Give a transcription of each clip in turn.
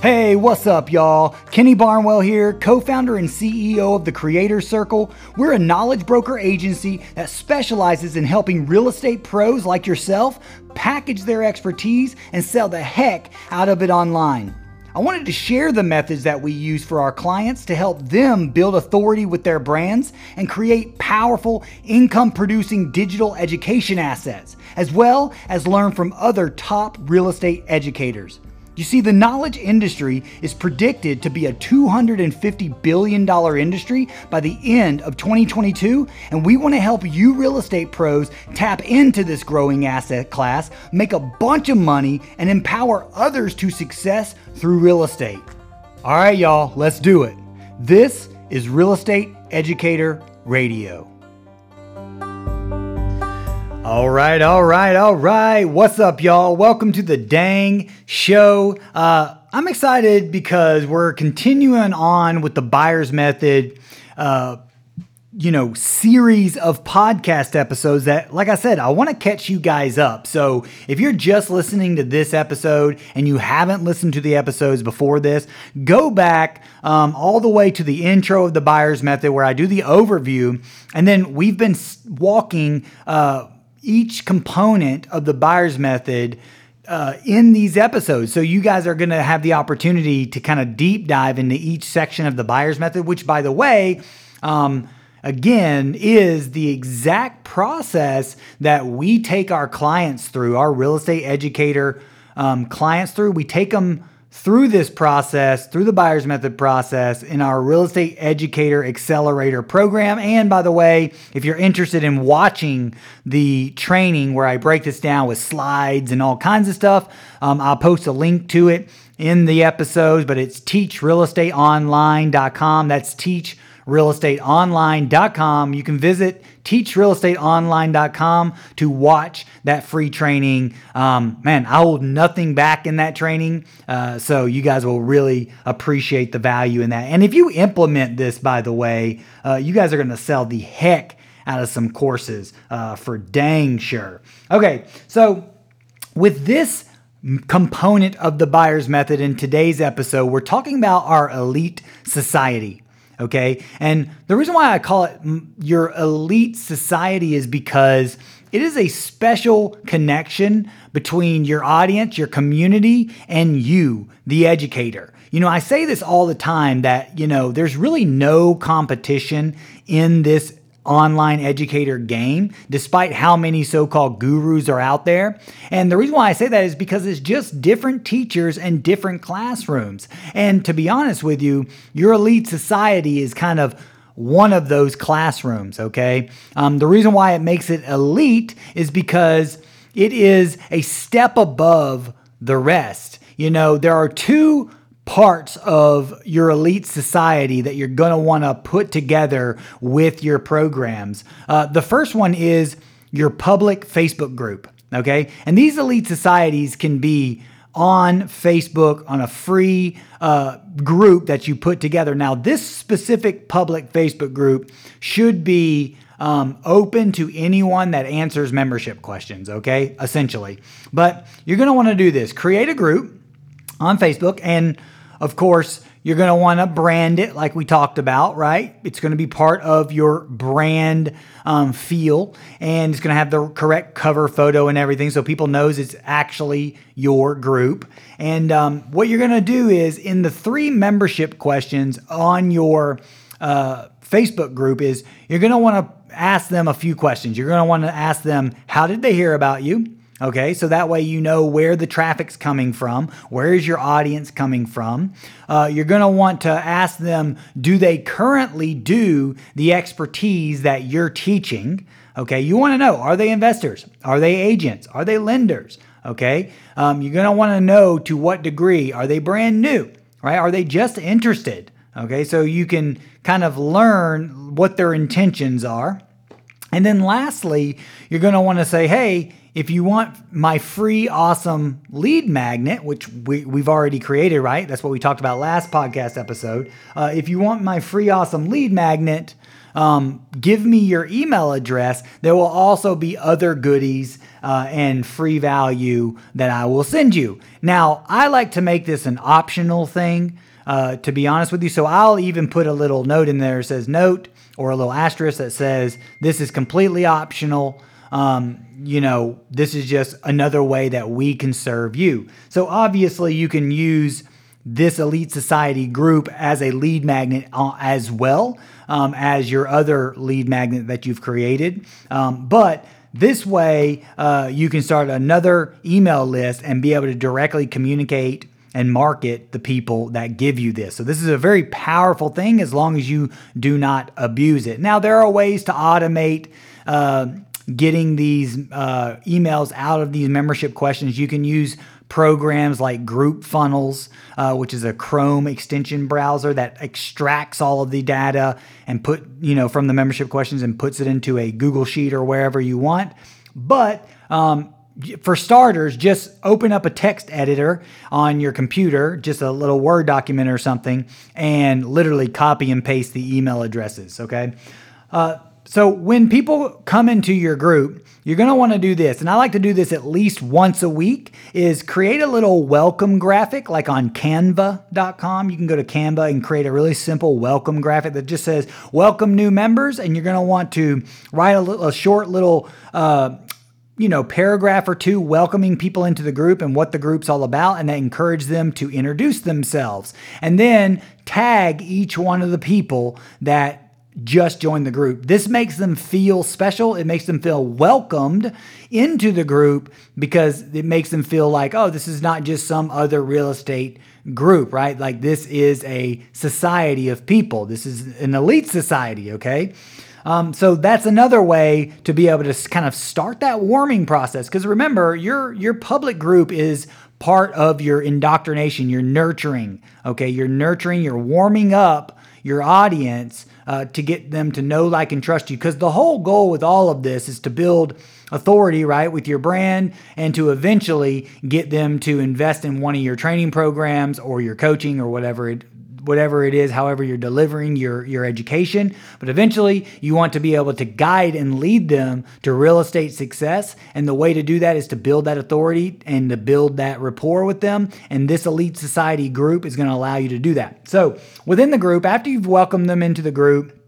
Hey, what's up, y'all? Kenny Barnwell here, co founder and CEO of the Creator Circle. We're a knowledge broker agency that specializes in helping real estate pros like yourself package their expertise and sell the heck out of it online. I wanted to share the methods that we use for our clients to help them build authority with their brands and create powerful income producing digital education assets, as well as learn from other top real estate educators. You see, the knowledge industry is predicted to be a $250 billion industry by the end of 2022, and we want to help you real estate pros tap into this growing asset class, make a bunch of money, and empower others to success through real estate. All right, y'all, let's do it. This is Real Estate Educator Radio. All right, all right, all right. What's up, y'all? Welcome to the Dang Show. Uh, I'm excited because we're continuing on with the buyer's method. Uh, you know, series of podcast episodes that, like I said, I want to catch you guys up. So if you're just listening to this episode and you haven't listened to the episodes before this, go back um, all the way to the intro of the buyer's method where I do the overview. And then we've been walking, uh, each component of the buyer's method uh, in these episodes. So you guys are going to have the opportunity to kind of deep dive into each section of the buyer's method, which, by the way, um, again, is the exact process that we take our clients through, our real estate educator um, clients through. We take them through this process, through the buyer's method process in our real estate educator accelerator program. And by the way, if you're interested in watching the training where I break this down with slides and all kinds of stuff, um, I'll post a link to it in the episodes, but it's teachrealestateonline.com. That's teach teachrealestateonline.com. You can visit teachrealestateonline.com to watch that free training. Um, man, I hold nothing back in that training. Uh, so you guys will really appreciate the value in that. And if you implement this, by the way, uh, you guys are going to sell the heck out of some courses uh, for dang sure. Okay, so with this component of the buyer's method in today's episode, we're talking about our elite society okay? And the reason why I call it mm, your elite society is because it is a special connection between your audience, your community, and you, the educator. You know, I say this all the time that, you know, there's really no competition in this online educator game, despite how many so called gurus are out there. And the reason why I say that is because it's just different teachers and different classrooms. And to be honest with you, your elite society is kind of one of those classrooms, okay? Um, the reason why it makes it elite is because it is a step above the rest. You know, there are two parts of your elite society that you're going to want to put together with your programs. Uh, the first one is your public Facebook group. Okay. And these elite societies can be on Facebook on a free uh, group that you put together. Now, this specific public Facebook group should be um, open to anyone that answers membership questions, okay? Essentially. But you're want to do this create a group on Facebook and of course, you're going to want to brand it like we talked about, right? It's going to be part of your brand um, feel and it's going to have the correct cover photo and everything so people knows it's actually your group. And um, what you're going to do is in the three membership questions on your uh, Facebook group is you're going to want to ask them a few questions. You're going to want to ask them, how did they hear about you? Okay, so that way you know where the traffic's coming from, where is your audience coming from. Uh, you're going to want to ask them, do they currently do the expertise that you're teaching? Okay, you want to know, are they investors? Are they agents? Are they lenders? Okay, um, you're going to want to know to what degree. Are they brand new? Right? Are they just interested? Okay, so you can kind of learn what their intentions are. And then lastly, you're going to want to say, hey, if you want my free, awesome lead magnet, which we, we've already created, right? That's what we talked about last podcast episode. Uh, if you want my free, awesome lead magnet, um, give me your email address, there will also be other goodies uh, and free value that I will send you. Now, I like to make this an optional thing, uh, to be honest with you. So I'll even put a little note in there that says note or a little asterisk that says this is completely optional. Um, you know, this is just another way that we can serve you. So obviously, you can use this elite society group as a lead magnet uh, as well um, as your other lead magnet that you've created. Um, but this way, uh, you can start another email list and be able to directly communicate and market the people that give you this. So, this is a very powerful thing as long as you do not abuse it. Now, there are ways to automate. Uh, getting these uh, emails out of these membership questions. You can use programs like GroupFunnels, uh, which is a Chrome extension browser that extracts all of the data and put, you know, from the membership questions and puts it into a Google Sheet or wherever you want. But um, for starters, just open up a text editor on your computer, just a little Word document or something, and literally copy and paste the email addresses. Okay. Uh, so when people come into your group, you're going to want to do this. And I like to do this at least once a week is create a little welcome graphic like on canva.com. You can go to Canva and create a really simple welcome graphic that just says welcome new members and you're going to want to write a, little, a short little uh, you know, paragraph or two welcoming people into the group and what the group's all about, and that encourage them to introduce themselves. And then tag each one of the people that just joined the group. This makes them feel special. It makes them feel welcomed into the group because it makes them feel like, oh, this is not just some other real estate group, right? Like this is a society of people. This is an elite society, okay? Um, so that's another way to be able to kind of start that warming process. Because remember, your your public group is part of your indoctrination. You're nurturing, okay? You're nurturing. You're warming up your audience uh, to get them to know, like, and trust you. Because the whole goal with all of this is to build authority, right, with your brand and to eventually get them to invest in one of your training programs or your coaching or whatever it whatever it is, however you're delivering your, your education. But eventually, you want to be able to guide and lead them to real estate success. And the way to do that is to build that authority and to build that rapport with them. And this Elite Society group is going to allow you to do that. So, within the group, after you've welcomed them into the group,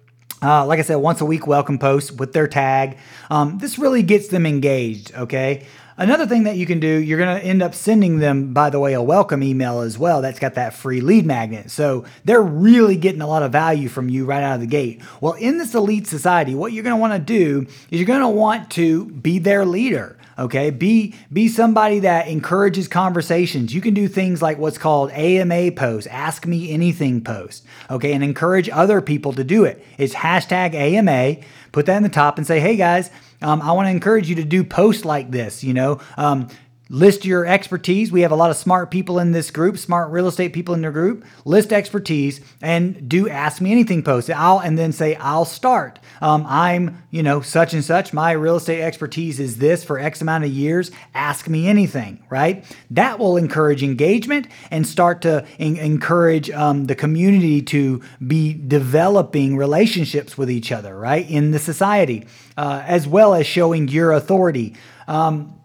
uh, like I said, once a week welcome post with their tag. Um, this really gets them engaged, okay? Another thing that you can do, you're going to end up sending them, by the way, a welcome email as well. That's got that free lead magnet. So they're really getting a lot of value from you right out of the gate. Well, in this elite society, what you're going to want to do is you're going to want to be their leader okay be be somebody that encourages conversations you can do things like what's called ama post ask me anything post okay and encourage other people to do it it's hashtag ama put that in the top and say hey guys um, I want to encourage you to do posts like this. You know, um, list your expertise. We have a lot of smart people in this group, smart real estate people in their group. List expertise and do ask me anything post. I'll and then say I'll start. Um, I'm you know such and such. My real estate expertise is this for X amount of years. Ask me anything. Right. That will encourage engagement and start to en- encourage um, the community to be developing relationships with each other. Right in the society uh, as well as showing your authority. Um,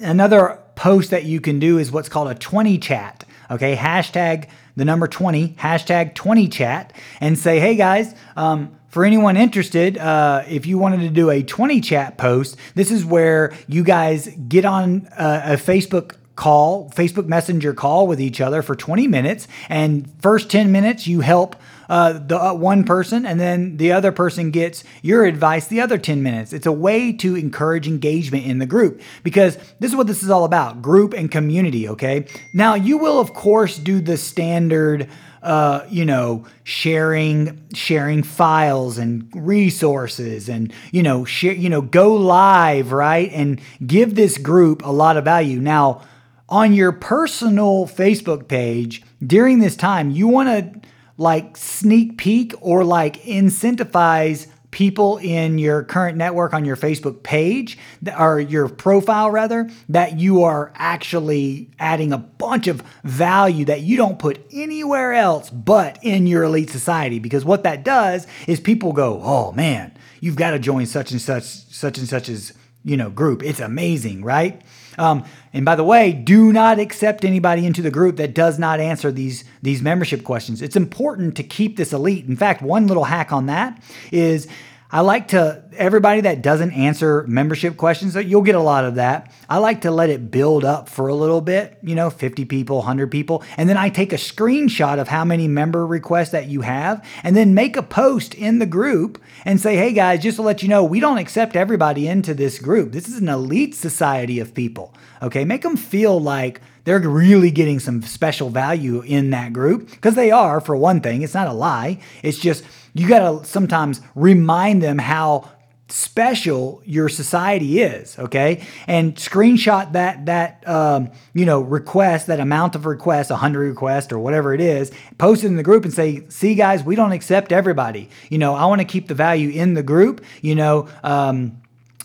another post that you can do is what's called a 20 chat. Okay, hashtag the number 20, hashtag 20 chat, and say, hey guys, um, for anyone interested, uh, if you wanted to do a 20 chat post, this is where you guys get on a, a Facebook call, Facebook Messenger call with each other for 20 minutes. And first 10 minutes, you help uh, the uh, one person, and then the other person gets your advice the other 10 minutes. It's a way to encourage engagement in the group because this is what this is all about group and community, okay? Now, you will, of course, do the standard. Uh, you know, sharing sharing files and resources, and you know, share, you know, go live, right, and give this group a lot of value. Now, on your personal Facebook page during this time, you want to like sneak peek or like incentivize people in your current network on your Facebook page or your profile rather that you are actually adding a bunch of value that you don't put anywhere else but in your elite society. Because what that does is people go, "Oh man, you've got to join such and such such and such as, you know, group. It's amazing, right?" Um, and by the way, do not accept anybody into the group that does not answer these, these membership questions. It's important to keep this elite. In fact, one little hack on that is I like to, everybody that doesn't answer membership questions, you'll get a lot of that. I like to let it build up for a little bit, you know, 50 people, 100 people. And then I take a screenshot of how many member requests that you have and then make a post in the group and say, hey guys, just to let you know, we don't accept everybody into this group. This is an elite society of people. Okay. Make them feel like they're really getting some special value in that group because they are, for one thing. It's not a lie. It's just, you got to sometimes remind them how special your society is okay? And screenshot that that um, you know request that amount of requests 100 requests or whatever it is post it in the group and say see guys we don't accept everybody. You know i want to keep the value in the group you know um,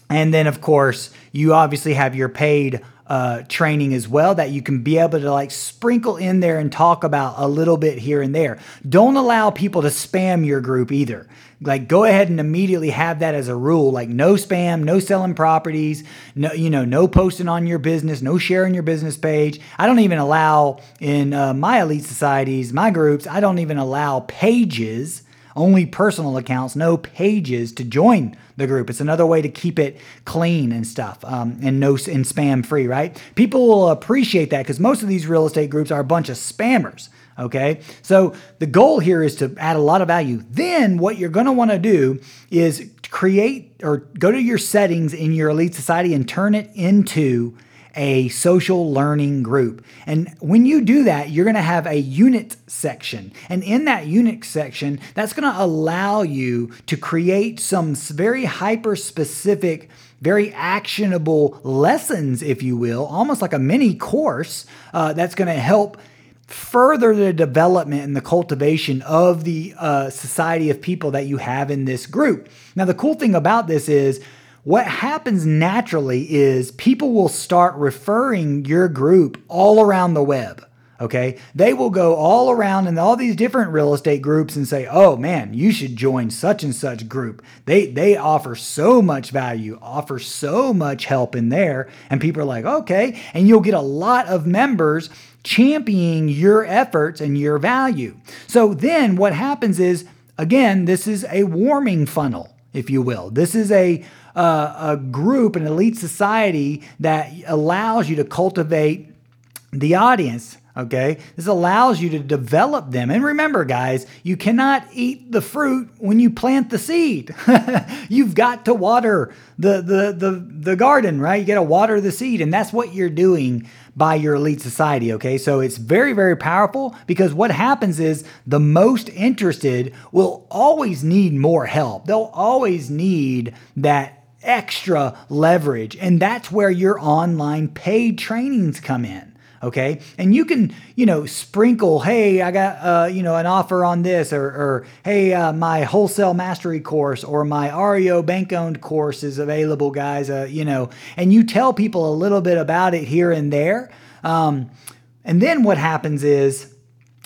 and then of course you obviously have your paid uh, training as well that you can be able to like sprinkle in there and talk about a little bit here and there. Don't allow people to spam your group either. Like go ahead and immediately have that as a rule. Like no spam, no selling properties, no you know no posting on your business, no sharing your business page. I don't even allow in uh, my elite societies, my groups. I don't even allow pages only personal accounts, no pages to join the group. It's another way to keep it clean and stuff, um, and no and spam free. Right? People will appreciate that because most of these real estate groups are a bunch of spammers. Okay, so the goal here is to add a lot of value. Then what you're going to want to do is create or go to your settings in your elite society and turn it into a social learning group. And when you do that, you're going to have a unit section. And in that unit section, that's going to allow you to create some very hyper specific, very actionable lessons, if you will, almost like a mini course uh, that's going to help further the development and the cultivation of the uh, society of people that you have in this group. Now, the cool thing about this is what happens naturally is people will start referring your group all around the web. Okay. They will go all around in all these different real estate groups and say, oh man, you should join such and such group. They they offer so much value, offer so much help in there. And people are like, okay. And you'll get a lot of members championing your efforts and your value. So then what happens is, again, this is a warming funnel, if you will. This is a uh, a group, an elite society that allows you to cultivate the audience. Okay, this allows you to develop them. And remember, guys, you cannot eat the fruit when you plant the seed. You've got to water the, the, the, the garden, right? You got to water the seed. And that's what you're doing by your elite society. Okay, so it's very, very powerful because what happens is the most interested will always need more help. They'll always need that extra leverage. And that's where your online paid trainings come in. Okay. And you can, you know, sprinkle, hey, I got, uh, you know, an offer on this, or, or hey, uh, my wholesale mastery course or my REO bank owned course is available, guys, uh, you know, and you tell people a little bit about it here and there. Um, and then what happens is,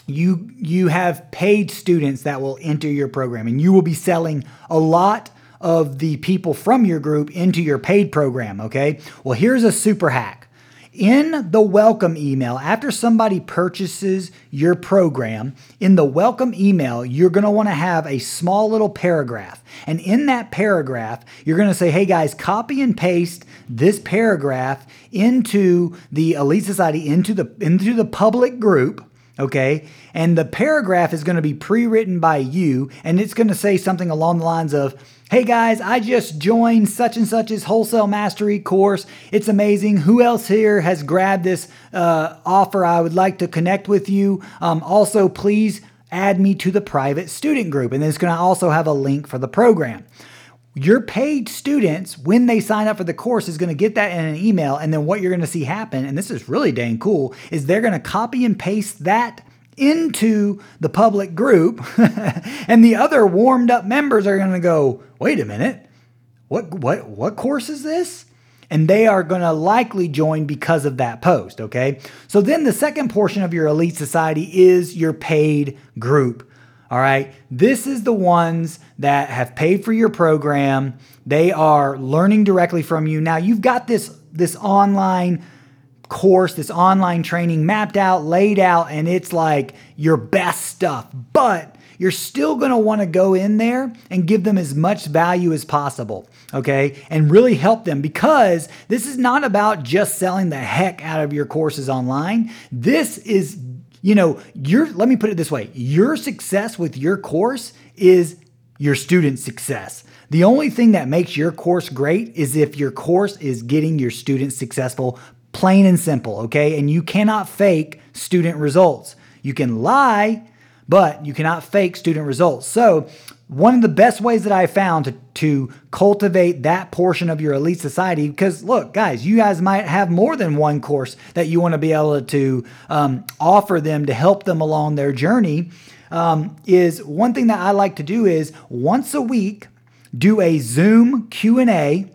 you you have paid students that will enter your program and you will be selling a lot of the people from your group into your paid program, okay? Well, here's a super hack. In the welcome email, after somebody purchases your program, in the welcome email, you're gonna wanna have a small little paragraph. And in that paragraph, you're gonna say, hey guys, copy and paste this paragraph into the Elite Society, into the, into the public group, okay? And the paragraph is gonna be pre written by you, and it's gonna say something along the lines of, Hey guys, I just joined such and such's wholesale mastery course. It's amazing. Who else here has grabbed this uh, offer? I would like to connect with you. Um, also, please add me to the private student group. And it's going to also have a link for the program. Your paid students, when they sign up for the course, is going to get that in an email. And then what you're going to see happen, and this is really dang cool, is they're going to copy and paste that into the public group, and the other warmed up members are going to go, wait a minute, what, what, what course is this? and they are going to likely join because of that post, okay? So then the second portion of your elite society is your paid group. All right. This is the ones that have paid for your program. They are learning directly from you. Now you've got this this online course, this online training mapped out, laid out, and it's like your best stuff. But you're still going to want to go in there and give them as much value as possible, okay? And really help them because this is not about just selling the heck out of your courses online. This is you know, your let me put it this way, your success with your course is your student success. The only thing that makes your course great is if your course is getting your students successful, plain and simple, okay? And you cannot fake student results. You can lie, but you cannot fake student results. So, one of the best ways that I found to, to cultivate that portion of your elite society, because look, guys, you guys might have more than one course that you want to be able to um, offer them to help them along their journey. Um, is one thing that I like to do is once a week do a Zoom Q and A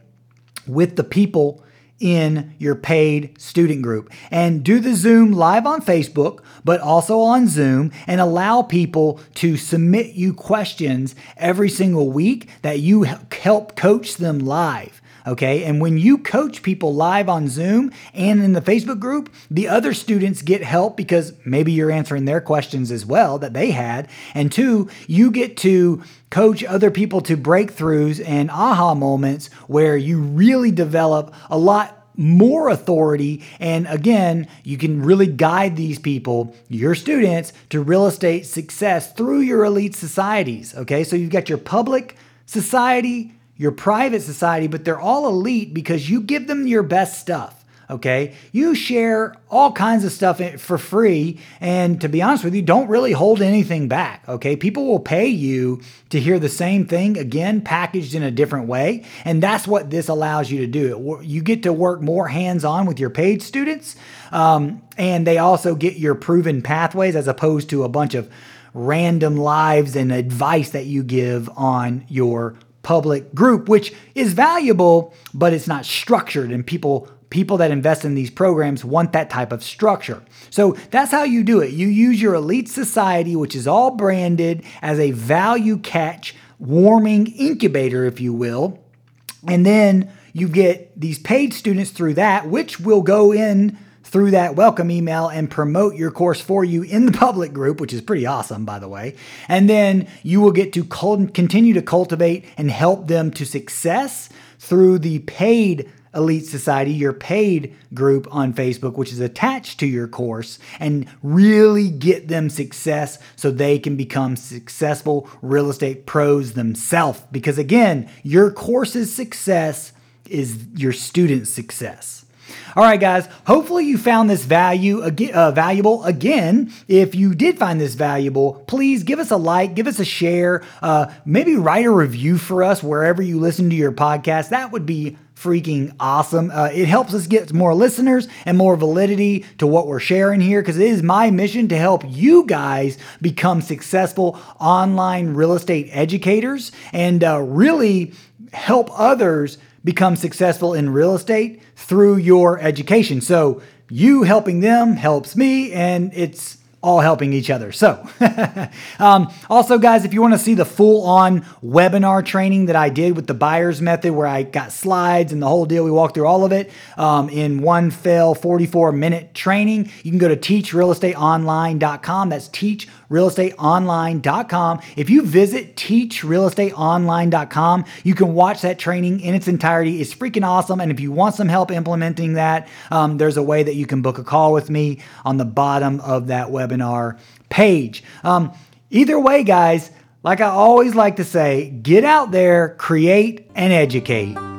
with the people in your paid student group. And do the Zoom live on Facebook, but also on Zoom, and allow people to submit you questions every single week that you help coach them live. Okay. And when you coach people live on Zoom and in the Facebook group, the other students get help because maybe you're answering their questions as well that they had. And two, you get to coach other people to breakthroughs and aha moments where you really develop a lot more authority. And again, you can really guide these people, your students, to real estate success through your elite societies. Okay, so you've got your public society, your private society, but they're all elite because you give them your best stuff. Okay. You share all kinds of stuff for free. And to be honest with you, don't really hold anything back. Okay. People will pay you to hear the same thing again, packaged in a different way. And that's what this allows you to do. You get to work more hands on with your paid students. Um, and they also get your proven pathways as opposed to a bunch of random lives and advice that you give on your public group, which is valuable, but it's not structured and people people that invest in these programs want that type of structure. So that's how you do it. You use your elite society, which is all branded as a value catch, warming incubator, if you will. And then you get these paid students through that, which will go in through that welcome email and promote your course for you in the public group, which is pretty awesome, by the way. And then you will get to continue to cultivate and help them to success through the paid Elite Society, your paid group on Facebook, which is attached to your course, and really get them success so they can become successful real estate pros themselves. Because again, your course's success is your student's success. All right, guys. Hopefully you found this value uh, valuable. Again, if you did find this valuable, please give us a like, give us a share, uh, maybe write a review for us wherever you listen to your podcast. That would be freaking awesome. Uh, it helps us get more listeners and more validity to what we're sharing here because it is my mission to help you guys become successful online real estate educators and uh, really help others become successful in real estate through your education. So you helping them helps me, and it's all helping each other. So, um, also, guys, if you want to see the full on webinar training that I did with the buyer's method, where I got slides and the whole deal, we walked through all of it um, in one fell 44 minute training. You can go to teachrealestateonline.com. That's teachrealestateonline.com. If you visit teachrealestateonline.com, you can watch that training in its entirety. It's freaking awesome. And if you want some help implementing that, um, there's a way that you can book a call with me on the bottom of that webinar webinar page. Um, either way, guys, like I always like to say, get out there, create, and educate.